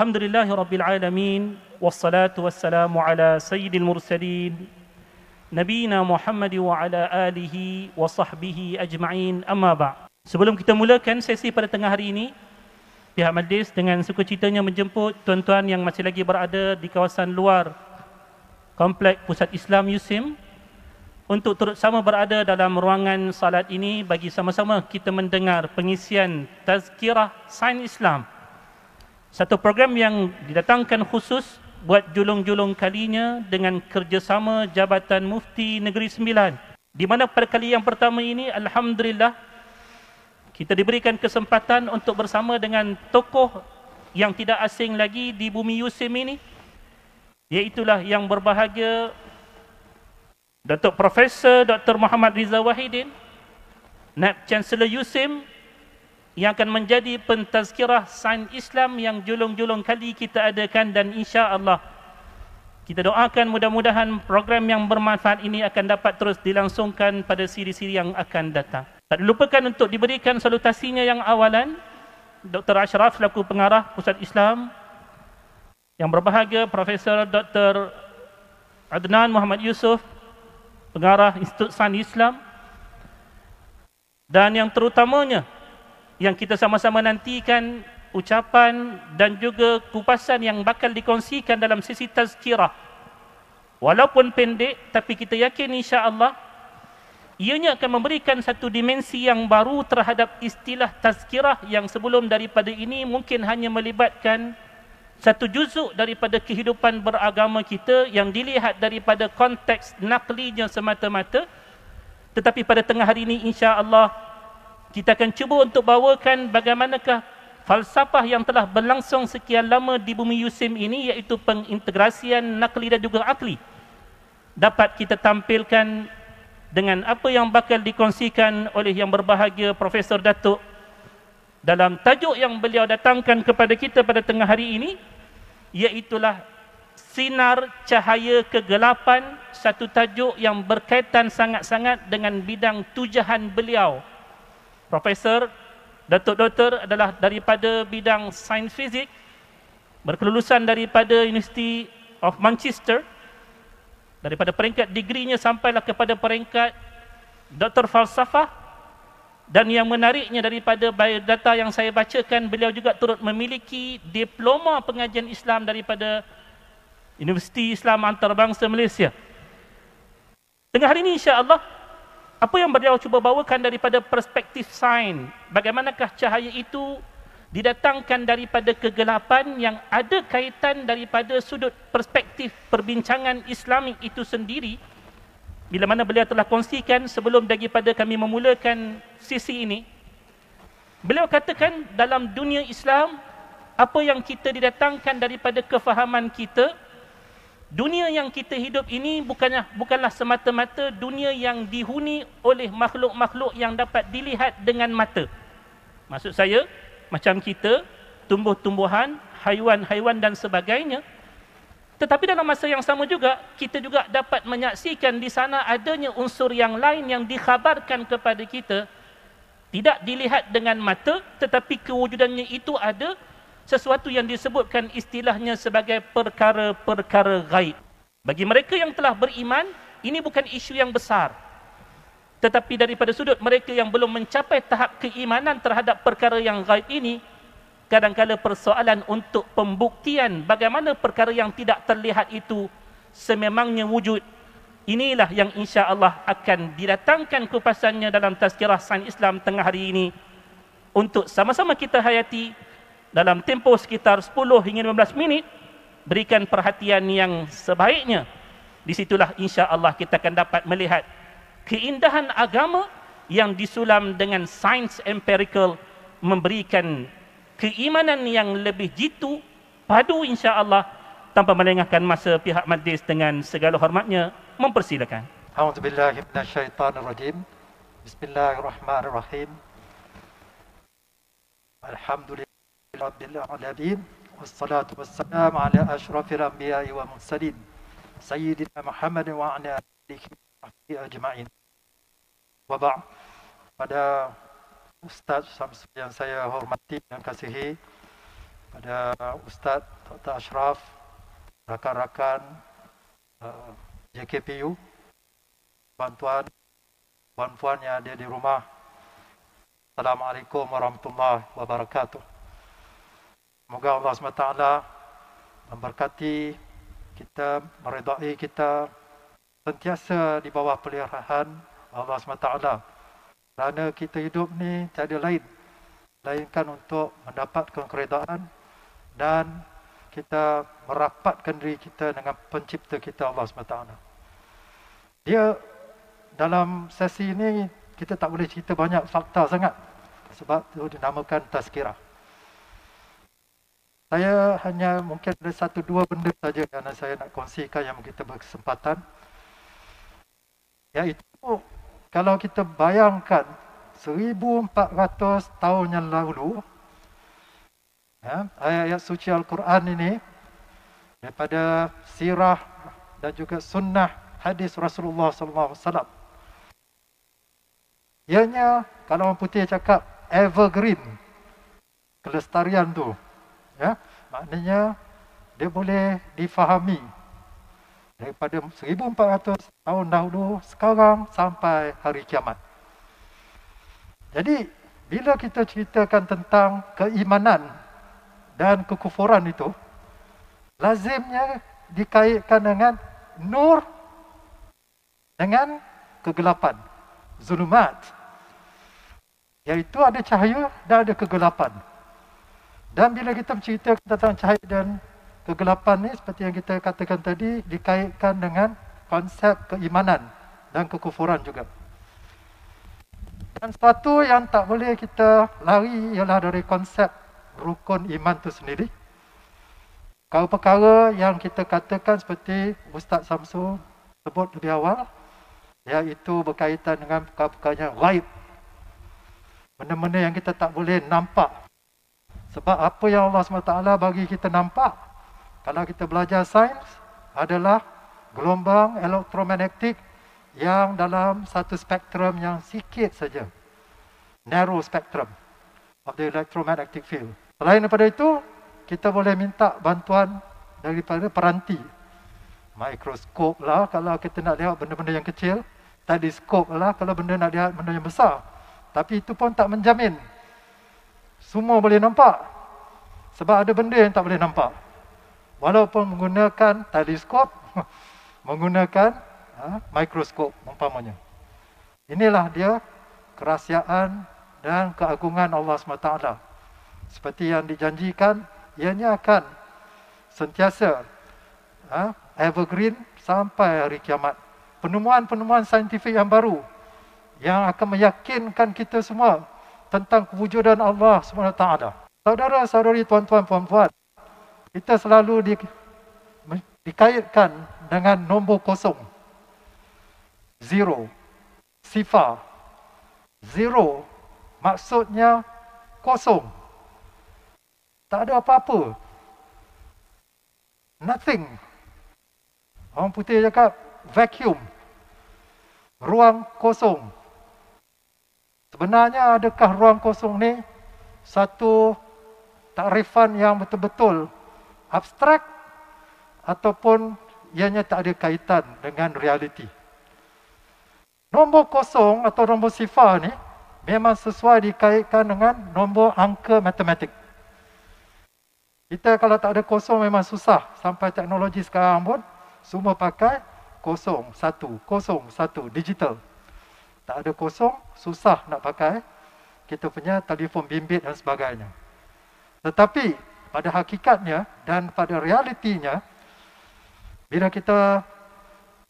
الحمد لله رب العالمين والصلاة والسلام على سيد المرسلين نبينا محمد وعلى آله وصحبه أجمعين أما بعد Sebelum kita mulakan sesi pada tengah hari ini, pihak majlis dengan sukacitanya menjemput tuan-tuan yang masih lagi berada di kawasan luar Komplek Pusat Islam Yusim untuk turut sama berada dalam ruangan salat ini bagi sama-sama kita mendengar pengisian Tazkirah Sains Islam. Satu program yang didatangkan khusus buat julung-julung kalinya dengan kerjasama Jabatan Mufti Negeri Sembilan. Di mana pada kali yang pertama ini, Alhamdulillah, kita diberikan kesempatan untuk bersama dengan tokoh yang tidak asing lagi di bumi Yusim ini iaitulah yang berbahagia Datuk Profesor Dr. Muhammad Riza Wahidin Naib Chancellor Yusim yang akan menjadi pentazkirah sains Islam yang julung-julung kali kita adakan dan insya Allah kita doakan mudah-mudahan program yang bermanfaat ini akan dapat terus dilangsungkan pada siri-siri yang akan datang. Tak dilupakan untuk diberikan salutasinya yang awalan Dr. Ashraf selaku pengarah Pusat Islam yang berbahagia Profesor Dr. Adnan Muhammad Yusuf pengarah Institut Sains Islam dan yang terutamanya yang kita sama-sama nantikan ucapan dan juga kupasan yang bakal dikongsikan dalam sesi tazkirah. Walaupun pendek tapi kita yakin insya-Allah ianya akan memberikan satu dimensi yang baru terhadap istilah tazkirah yang sebelum daripada ini mungkin hanya melibatkan satu juzuk daripada kehidupan beragama kita yang dilihat daripada konteks naklinya semata-mata. Tetapi pada tengah hari ini insya-Allah kita akan cuba untuk bawakan bagaimanakah falsafah yang telah berlangsung sekian lama di bumi Yusim ini iaitu pengintegrasian nakli dan juga akli. Dapat kita tampilkan dengan apa yang bakal dikongsikan oleh yang berbahagia Profesor Datuk dalam tajuk yang beliau datangkan kepada kita pada tengah hari ini iaitulah sinar cahaya kegelapan satu tajuk yang berkaitan sangat-sangat dengan bidang tujahan beliau Profesor Datuk Doktor adalah daripada bidang sains fizik berkelulusan daripada University of Manchester daripada peringkat degrinya sampailah kepada peringkat doktor falsafah dan yang menariknya daripada biodata yang saya bacakan beliau juga turut memiliki diploma pengajian Islam daripada Universiti Islam Antarabangsa Malaysia. Tengah hari ini insya-Allah apa yang beliau cuba bawakan daripada perspektif sains, bagaimanakah cahaya itu didatangkan daripada kegelapan yang ada kaitan daripada sudut perspektif perbincangan Islamik itu sendiri? Bila mana beliau telah kongsikan sebelum daripada kami memulakan sisi ini beliau katakan dalam dunia Islam apa yang kita didatangkan daripada kefahaman kita dunia yang kita hidup ini bukanlah bukanlah semata-mata dunia yang dihuni oleh makhluk-makhluk yang dapat dilihat dengan mata maksud saya macam kita, tumbuh-tumbuhan, haiwan-haiwan dan sebagainya. Tetapi dalam masa yang sama juga, kita juga dapat menyaksikan di sana adanya unsur yang lain yang dikhabarkan kepada kita. Tidak dilihat dengan mata, tetapi kewujudannya itu ada sesuatu yang disebutkan istilahnya sebagai perkara-perkara gaib. Bagi mereka yang telah beriman, ini bukan isu yang besar. Tetapi daripada sudut mereka yang belum mencapai tahap keimanan terhadap perkara yang gaib ini, kadang-kala persoalan untuk pembuktian bagaimana perkara yang tidak terlihat itu sememangnya wujud. Inilah yang insya Allah akan didatangkan kupasannya dalam tazkirah sains Islam tengah hari ini untuk sama-sama kita hayati dalam tempoh sekitar 10 hingga 15 minit berikan perhatian yang sebaiknya. Disitulah insya Allah kita akan dapat melihat keindahan agama yang disulam dengan sains empirical memberikan keimanan yang lebih jitu padu insya-Allah tanpa melengahkan masa pihak majlis dengan segala hormatnya mempersilakan. A'udzubillahi minasyaitonirrajim. Bismillahirrahmanirrahim. Alhamdulillahirabbil wassalatu wassalamu ala asyrafil anbiya'i wa mursalin sayyidina Muhammad wa ala alihi ajma'in. Wabak pada Ustaz yang saya hormati dan kasihi pada Ustaz Dr. Ashraf, rakan-rakan uh, JKPU, bantuan puan-puan yang ada di rumah. Assalamualaikum warahmatullahi wabarakatuh. Semoga Allah SWT memberkati kita, meredai kita sentiasa di bawah peliharaan Allah SWT. Kerana kita hidup ni tiada lain. Lainkan untuk mendapatkan keredaan dan kita merapatkan diri kita dengan pencipta kita Allah SWT. Dia dalam sesi ini kita tak boleh cerita banyak fakta sangat sebab itu dinamakan tazkirah. Saya hanya mungkin ada satu dua benda saja yang saya nak kongsikan yang kita berkesempatan. Iaitu kalau kita bayangkan 1400 tahun yang lalu ya, ayat-ayat suci Al-Quran ini daripada sirah dan juga sunnah hadis Rasulullah wasallam. Ianya kalau orang putih cakap evergreen kelestarian tu ya maknanya dia boleh difahami daripada 1400 tahun dahulu sekarang sampai hari kiamat. Jadi bila kita ceritakan tentang keimanan dan kekufuran itu lazimnya dikaitkan dengan nur dengan kegelapan zulumat iaitu ada cahaya dan ada kegelapan dan bila kita bercerita tentang cahaya dan kegelapan ni seperti yang kita katakan tadi dikaitkan dengan konsep keimanan dan kekufuran juga dan satu yang tak boleh kita lari ialah dari konsep rukun iman itu sendiri. Kalau perkara yang kita katakan seperti Ustaz Samsul sebut lebih awal, iaitu berkaitan dengan perkara-perkara yang gaib. Benda-benda yang kita tak boleh nampak. Sebab apa yang Allah SWT bagi kita nampak, kalau kita belajar sains, adalah gelombang elektromagnetik yang dalam satu spektrum yang sikit saja. Narrow spectrum of the electromagnetic field. Selain daripada itu, kita boleh minta bantuan daripada peranti. Mikroskop lah kalau kita nak lihat benda-benda yang kecil. Teleskop lah kalau benda nak lihat benda yang besar. Tapi itu pun tak menjamin. Semua boleh nampak. Sebab ada benda yang tak boleh nampak. Walaupun menggunakan teleskop, menggunakan ha, mikroskop umpamanya. Inilah dia kerahsiaan dan keagungan Allah SWT seperti yang dijanjikan ianya akan sentiasa ha, evergreen sampai hari kiamat penemuan-penemuan saintifik yang baru yang akan meyakinkan kita semua tentang kewujudan Allah SWT saudara-saudari tuan-tuan puan-puan kita selalu di, dikaitkan dengan nombor kosong zero sifar zero maksudnya kosong tak ada apa-apa. Nothing. Orang putih cakap vacuum. Ruang kosong. Sebenarnya adakah ruang kosong ni satu takrifan yang betul-betul abstrak ataupun ianya tak ada kaitan dengan realiti. Nombor kosong atau nombor sifar ni memang sesuai dikaitkan dengan nombor angka matematik. Kita kalau tak ada kosong memang susah. Sampai teknologi sekarang pun semua pakai kosong, satu, kosong, satu, digital. Tak ada kosong, susah nak pakai kita punya telefon bimbit dan sebagainya. Tetapi pada hakikatnya dan pada realitinya, bila kita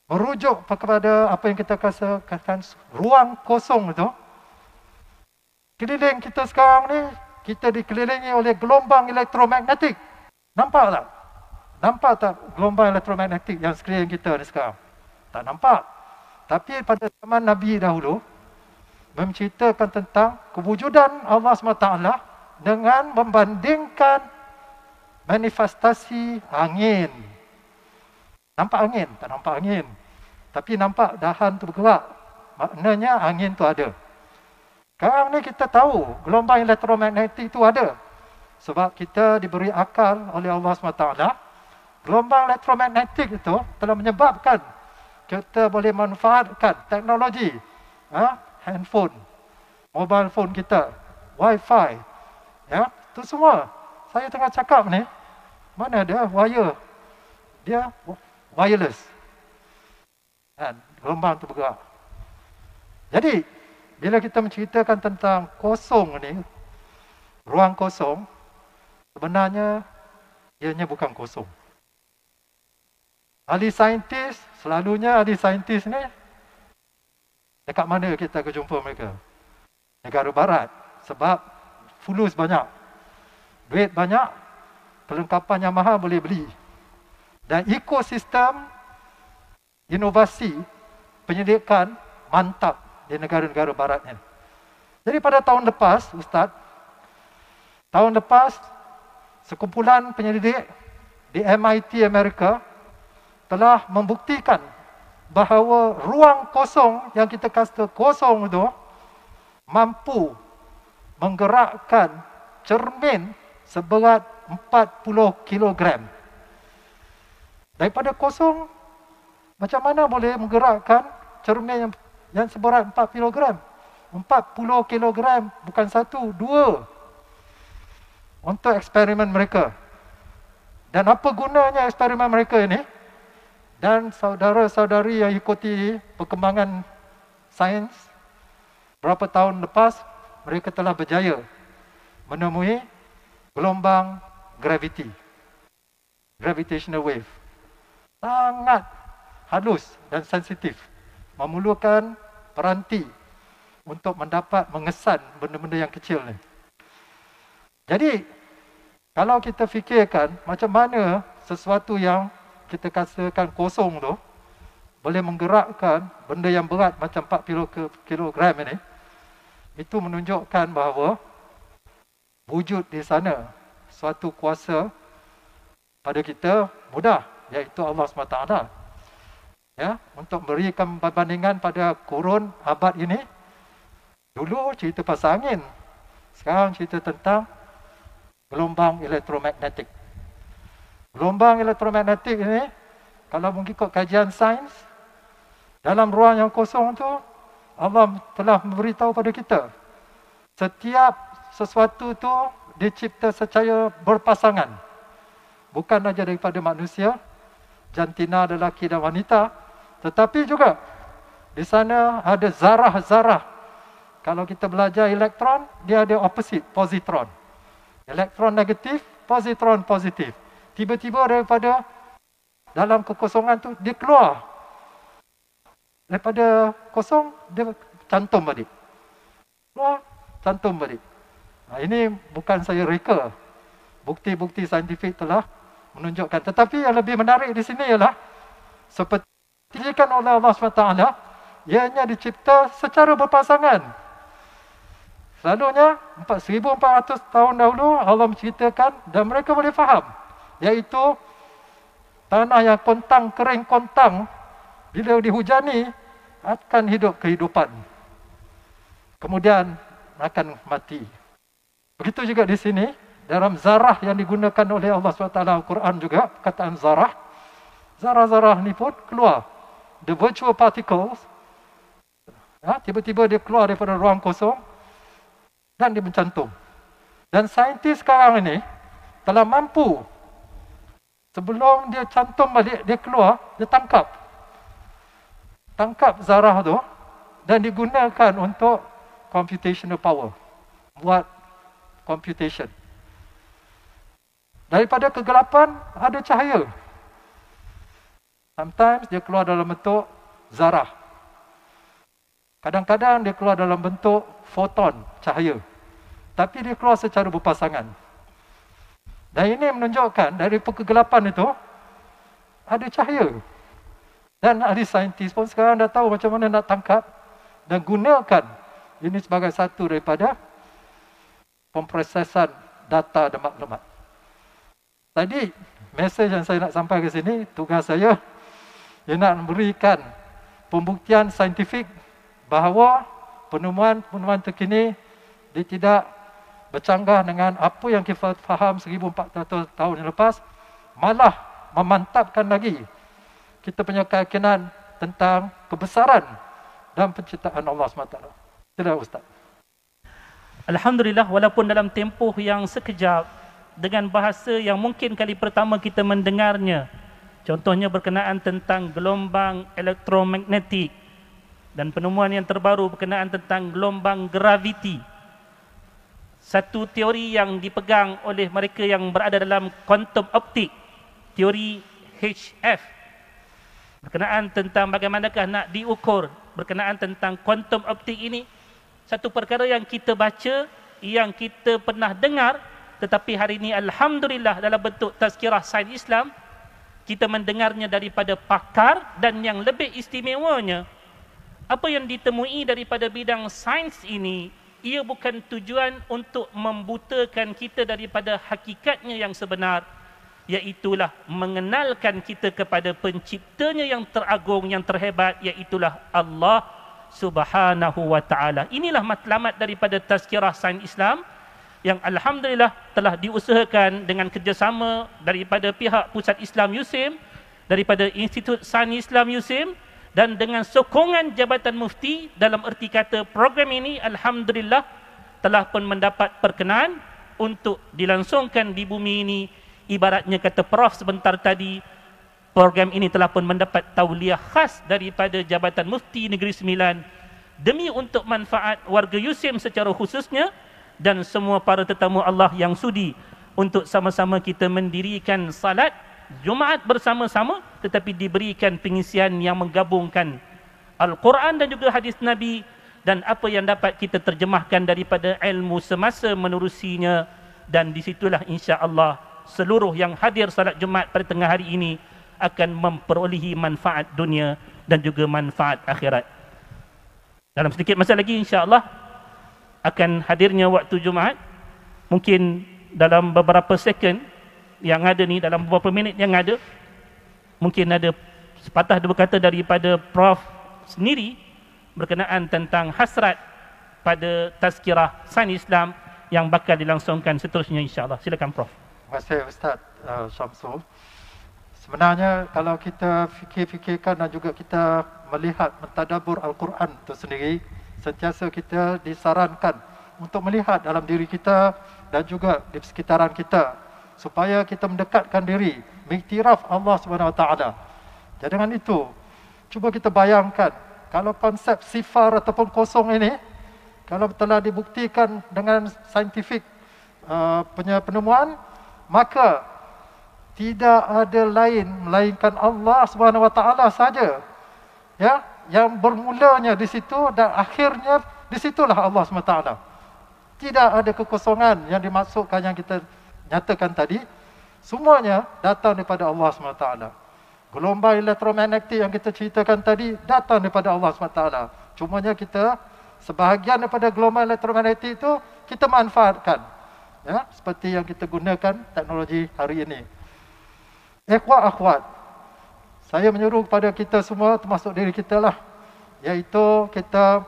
merujuk kepada apa yang kita katakan ruang kosong itu, keliling kita sekarang ni kita dikelilingi oleh gelombang elektromagnetik. Nampak tak? Nampak tak gelombang elektromagnetik yang sekeliling kita ni sekarang? Tak nampak. Tapi pada zaman Nabi dahulu, menceritakan tentang kewujudan Allah SWT dengan membandingkan manifestasi angin. Nampak angin? Tak nampak angin. Tapi nampak dahan tu bergerak. Maknanya angin tu ada. Sekarang ni kita tahu gelombang elektromagnetik itu ada. Sebab kita diberi akal oleh Allah SWT. Gelombang elektromagnetik itu telah menyebabkan kita boleh manfaatkan teknologi. Ha? Handphone, mobile phone kita, wifi. Ya, itu semua. Saya tengah cakap ni, mana dia wire? Dia wireless. Dan gelombang tu bergerak. Jadi, bila kita menceritakan tentang kosong ni, ruang kosong, sebenarnya ianya bukan kosong. Ahli saintis, selalunya ahli saintis ni, dekat mana kita akan jumpa mereka? Negara barat. Sebab fulus banyak. Duit banyak, perlengkapan yang mahal boleh beli. Dan ekosistem inovasi penyelidikan mantap di negara-negara barat ini. Jadi pada tahun lepas, Ustaz, tahun lepas, sekumpulan penyelidik di MIT Amerika telah membuktikan bahawa ruang kosong yang kita kata kosong itu mampu menggerakkan cermin seberat 40 kilogram. Daripada kosong, macam mana boleh menggerakkan cermin yang yang seberat 4 kg. 40 kg bukan satu, dua. Untuk eksperimen mereka. Dan apa gunanya eksperimen mereka ini? Dan saudara-saudari yang ikuti perkembangan sains berapa tahun lepas mereka telah berjaya menemui gelombang gravity. Gravitational wave. Sangat halus dan sensitif. Memerlukan peranti untuk mendapat mengesan benda-benda yang kecil ni. Jadi, kalau kita fikirkan macam mana sesuatu yang kita katakan kosong tu boleh menggerakkan benda yang berat macam 4 kilogram ini, itu menunjukkan bahawa wujud di sana suatu kuasa pada kita mudah, iaitu Allah SWT ya untuk berikan perbandingan pada kurun abad ini dulu cerita pasal angin sekarang cerita tentang gelombang elektromagnetik gelombang elektromagnetik ini kalau mengikut kajian sains dalam ruang yang kosong tu Allah telah memberitahu pada kita setiap sesuatu tu dicipta secara berpasangan bukan saja daripada manusia jantina lelaki dan wanita tetapi juga di sana ada zarah-zarah. Kalau kita belajar elektron, dia ada opposite, positron. Elektron negatif, positron positif. Tiba-tiba daripada dalam kekosongan tu dia keluar. Daripada kosong dia cantum balik. Keluar, cantum balik. Nah, ini bukan saya reka. Bukti-bukti saintifik telah menunjukkan. Tetapi yang lebih menarik di sini ialah seperti diciptakan oleh Allah SWT, ianya dicipta secara berpasangan. Selalunya, 1400 tahun dahulu, Allah menceritakan dan mereka boleh faham. Iaitu, tanah yang kontang, kering kontang, bila dihujani, akan hidup kehidupan. Kemudian, akan mati. Begitu juga di sini, dalam zarah yang digunakan oleh Allah SWT Al-Quran juga, kataan zarah, zarah-zarah ni pun keluar the virtual particles ya, tiba-tiba dia keluar daripada ruang kosong dan dia mencantum. Dan saintis sekarang ini telah mampu sebelum dia cantum balik, dia keluar, dia tangkap. Tangkap zarah tu dan digunakan untuk computational power. Buat computation. Daripada kegelapan ada cahaya. Sometimes dia keluar dalam bentuk zarah. Kadang-kadang dia keluar dalam bentuk foton, cahaya. Tapi dia keluar secara berpasangan. Dan ini menunjukkan dari kegelapan itu, ada cahaya. Dan ahli saintis pun sekarang dah tahu macam mana nak tangkap dan gunakan ini sebagai satu daripada pemprosesan data dan maklumat. Tadi, mesej yang saya nak sampai ke sini, tugas saya dia nak memberikan pembuktian saintifik bahawa penemuan-penemuan terkini dia tidak bercanggah dengan apa yang kita faham 1400 tahun yang lepas malah memantapkan lagi kita punya keyakinan tentang kebesaran dan penciptaan Allah SWT. Sila Ustaz. Alhamdulillah walaupun dalam tempoh yang sekejap dengan bahasa yang mungkin kali pertama kita mendengarnya contohnya berkenaan tentang gelombang elektromagnetik dan penemuan yang terbaru berkenaan tentang gelombang graviti satu teori yang dipegang oleh mereka yang berada dalam quantum optik teori HF berkenaan tentang bagaimanakah nak diukur berkenaan tentang quantum optik ini satu perkara yang kita baca yang kita pernah dengar tetapi hari ini alhamdulillah dalam bentuk tazkirah sains Islam kita mendengarnya daripada pakar dan yang lebih istimewanya. Apa yang ditemui daripada bidang sains ini ia bukan tujuan untuk membutakan kita daripada hakikatnya yang sebenar iaitulah mengenalkan kita kepada penciptanya yang teragung yang terhebat iaitulah Allah Subhanahu wa taala. Inilah matlamat daripada tazkirah sains Islam yang alhamdulillah telah diusahakan dengan kerjasama daripada pihak Pusat Islam USIM, daripada Institut Sains Islam USIM dan dengan sokongan Jabatan Mufti dalam erti kata program ini alhamdulillah telah pun mendapat perkenan untuk dilangsungkan di bumi ini. Ibaratnya kata prof sebentar tadi program ini telah pun mendapat tauliah khas daripada Jabatan Mufti Negeri Sembilan. Demi untuk manfaat warga Yusim secara khususnya dan semua para tetamu Allah yang sudi untuk sama-sama kita mendirikan salat Jumaat bersama-sama tetapi diberikan pengisian yang menggabungkan Al-Quran dan juga hadis Nabi dan apa yang dapat kita terjemahkan daripada ilmu semasa menerusinya dan disitulah insya-Allah seluruh yang hadir salat Jumaat pada tengah hari ini akan memperolehi manfaat dunia dan juga manfaat akhirat. Dalam sedikit masa lagi insya-Allah akan hadirnya waktu Jumaat mungkin dalam beberapa second yang ada ni dalam beberapa minit yang ada mungkin ada sepatah dua kata daripada Prof sendiri berkenaan tentang hasrat pada tazkirah sains Islam yang bakal dilangsungkan seterusnya insyaAllah. Silakan Prof. Terima kasih Ustaz uh, Syamsul. Sebenarnya kalau kita fikir-fikirkan dan juga kita melihat mentadabur Al-Quran itu sendiri, sentiasa kita disarankan untuk melihat dalam diri kita dan juga di sekitaran kita supaya kita mendekatkan diri mengiktiraf Allah Subhanahu Wa Taala. Jadi dengan itu, cuba kita bayangkan kalau konsep sifar ataupun kosong ini kalau telah dibuktikan dengan saintifik uh, penemuan, maka tidak ada lain melainkan Allah Subhanahu Wa Taala saja. Ya, yang bermulanya di situ dan akhirnya di situlah Allah SWT. Tidak ada kekosongan yang dimaksudkan yang kita nyatakan tadi semuanya datang daripada Allah SWT. Gelombang elektromagnetik yang kita ceritakan tadi datang daripada Allah SWT. Cumanya kita sebahagian daripada gelombang elektromagnetik itu kita manfaatkan. Ya, seperti yang kita gunakan teknologi hari ini. Ikhwat akhwat, saya menyuruh kepada kita semua termasuk diri kita lah. Iaitu kita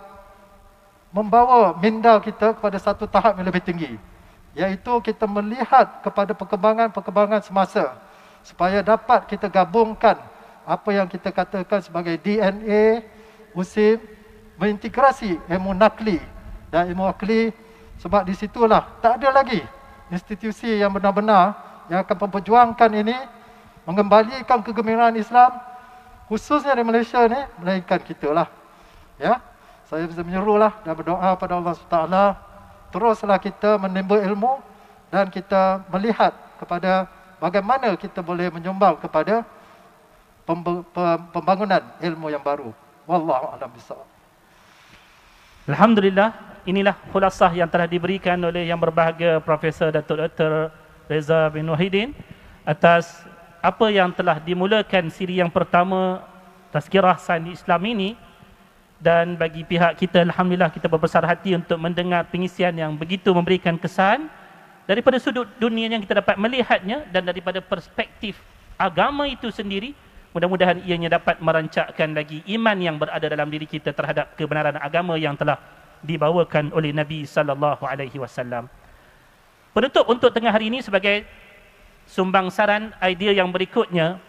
membawa minda kita kepada satu tahap yang lebih tinggi iaitu kita melihat kepada perkembangan-perkembangan semasa supaya dapat kita gabungkan apa yang kita katakan sebagai DNA musim mengintegrasi ilmu nakli dan ilmu akli. Sebab di situlah tak ada lagi institusi yang benar-benar yang akan memperjuangkan ini mengembalikan kegembiraan Islam khususnya di Malaysia ni melainkan kita lah ya saya bisa menyuruhlah dan berdoa pada Allah SWT teruslah kita menimba ilmu dan kita melihat kepada bagaimana kita boleh menyumbang kepada pembangunan ilmu yang baru. Wallahu a'lam bishawab. Alhamdulillah, inilah khulasah yang telah diberikan oleh yang berbahagia Profesor Datuk Dr. Reza bin Wahidin atas apa yang telah dimulakan siri yang pertama Tazkirah Sains Islam ini dan bagi pihak kita alhamdulillah kita berbesar hati untuk mendengar pengisian yang begitu memberikan kesan daripada sudut dunia yang kita dapat melihatnya dan daripada perspektif agama itu sendiri. Mudah-mudahan ianya dapat merancakkan lagi iman yang berada dalam diri kita terhadap kebenaran agama yang telah dibawakan oleh Nabi sallallahu alaihi wasallam. Penutup untuk tengah hari ini sebagai sumbang saran idea yang berikutnya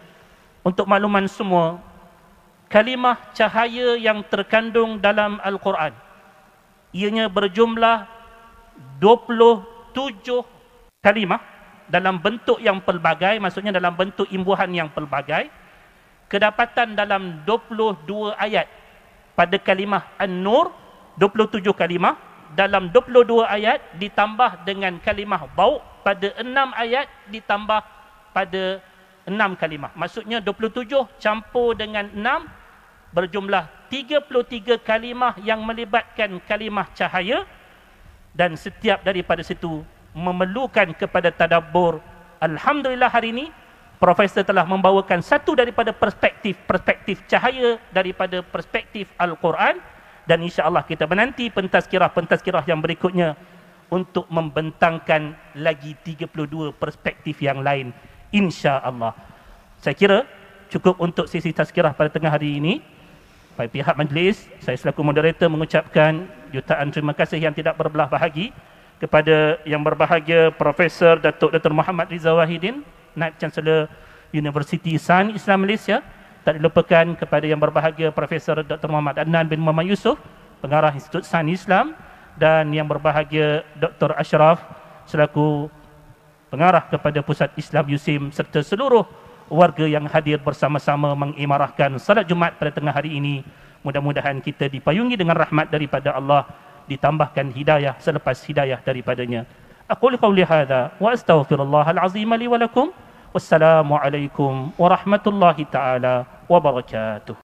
untuk makluman semua kalimah cahaya yang terkandung dalam Al-Quran ianya berjumlah 27 kalimah dalam bentuk yang pelbagai maksudnya dalam bentuk imbuhan yang pelbagai kedapatan dalam 22 ayat pada kalimah An-Nur 27 kalimah dalam 22 ayat ditambah dengan kalimah bau pada 6 ayat ditambah pada 6 kalimah. Maksudnya 27 campur dengan 6 berjumlah 33 kalimah yang melibatkan kalimah cahaya dan setiap daripada situ memerlukan kepada tadabbur. Alhamdulillah hari ini profesor telah membawakan satu daripada perspektif-perspektif cahaya daripada perspektif Al-Quran dan insya-Allah kita menanti pentazkirah-pentazkirah yang berikutnya untuk membentangkan lagi 32 perspektif yang lain insya-Allah. Saya kira cukup untuk sesi tazkirah pada tengah hari ini. Baik pihak majlis, saya selaku moderator mengucapkan jutaan terima kasih yang tidak berbelah bahagi kepada yang berbahagia Profesor Datuk Dr. Muhammad Rizal Wahidin, Naib Chancellor University San Islam Malaysia tak dilupakan kepada yang berbahagia Profesor Dr. Muhammad Adnan bin Muhammad Yusof, pengarah Institut Sains Islam dan yang berbahagia Dr. Ashraf selaku pengarah kepada Pusat Islam Yusim serta seluruh warga yang hadir bersama-sama mengimarahkan salat Jumat pada tengah hari ini. Mudah-mudahan kita dipayungi dengan rahmat daripada Allah, ditambahkan hidayah selepas hidayah daripadanya. Aku qauli hadza wa astaghfirullahal azim li wa lakum. Wassalamualaikum warahmatullahi taala wabarakatuh.